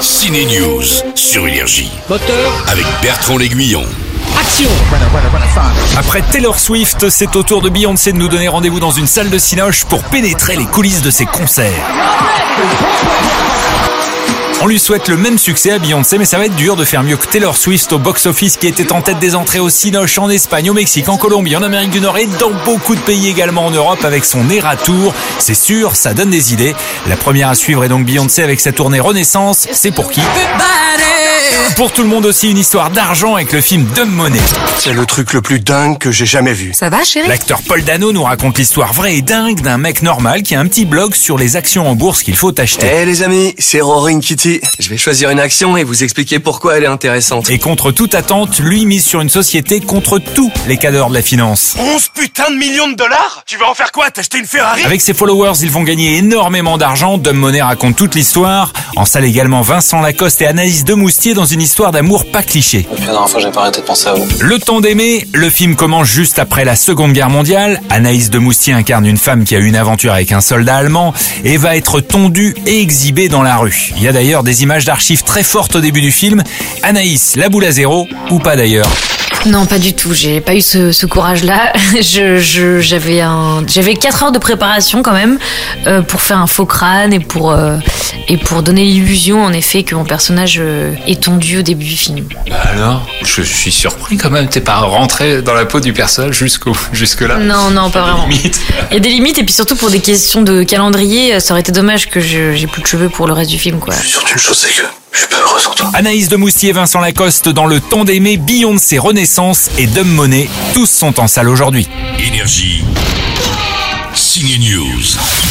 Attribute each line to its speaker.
Speaker 1: Ciné News sur Énergie
Speaker 2: Moteur,
Speaker 1: avec Bertrand L'Aiguillon.
Speaker 2: action
Speaker 3: Après Taylor Swift, c'est au tour de Beyoncé de nous donner rendez-vous dans une salle de cinoche pour pénétrer les coulisses de ses concerts. On lui souhaite le même succès à Beyoncé, mais ça va être dur de faire mieux que Taylor Swift au box-office qui était en tête des entrées au Cinoche en Espagne, au Mexique, en Colombie, en Amérique du Nord et dans beaucoup de pays également en Europe avec son Era Tour. C'est sûr, ça donne des idées. La première à suivre est donc Beyoncé avec sa tournée Renaissance. C'est pour qui? Pour tout le monde aussi, une histoire d'argent avec le film Dumb Money.
Speaker 4: C'est le truc le plus dingue que j'ai jamais vu.
Speaker 5: Ça va, chérie?
Speaker 3: L'acteur Paul Dano nous raconte l'histoire vraie et dingue d'un mec normal qui a un petit blog sur les actions en bourse qu'il faut
Speaker 4: Eh
Speaker 3: acheter.
Speaker 4: les amis, c'est Roaring Kitty. Je vais choisir une action et vous expliquer pourquoi elle est intéressante.
Speaker 3: Et contre toute attente, lui mise sur une société contre tous les cadors de la finance.
Speaker 4: 11 putains de millions de dollars? Tu vas en faire quoi? T'acheter une Ferrari?
Speaker 3: Avec ses followers, ils vont gagner énormément d'argent. Dom Monet raconte toute l'histoire. En salle également Vincent Lacoste et Anaïs Demoustier dans une histoire d'amour pas cliché.
Speaker 6: Depuis la dernière fois, j'ai pas arrêté de penser à vous.
Speaker 3: Le temps d'aimer, le film commence juste après la Seconde Guerre mondiale. Anaïs de Moustier incarne une femme qui a eu une aventure avec un soldat allemand et va être tondue et exhibée dans la rue. Il y a d'ailleurs des images d'archives très fortes au début du film. Anaïs, la boule à zéro, ou pas d'ailleurs?
Speaker 5: Non, pas du tout. J'ai pas eu ce, ce courage-là. Je, je- j'avais un, j'avais quatre heures de préparation quand même euh, pour faire un faux crâne et pour euh, et pour donner l'illusion, en effet, que mon personnage euh, est tondu au début du film.
Speaker 7: Bah alors, je suis surpris quand même. T'es pas rentré dans la peau du personnage jusqu'au jusque là.
Speaker 5: Non, non, pas vraiment.
Speaker 7: Limite.
Speaker 5: Il y a des limites et puis surtout pour des questions de calendrier, ça aurait été dommage que je, j'ai plus de cheveux pour le reste du film, quoi.
Speaker 6: Surtout une chose, c'est que je suis pas heureux sans toi.
Speaker 3: Anaïs de Moustier, Vincent Lacoste dans le temps d'aimer, Beyoncé Renaissance et Dom Monet. Tous sont en salle aujourd'hui.
Speaker 1: Énergie. Ciné News.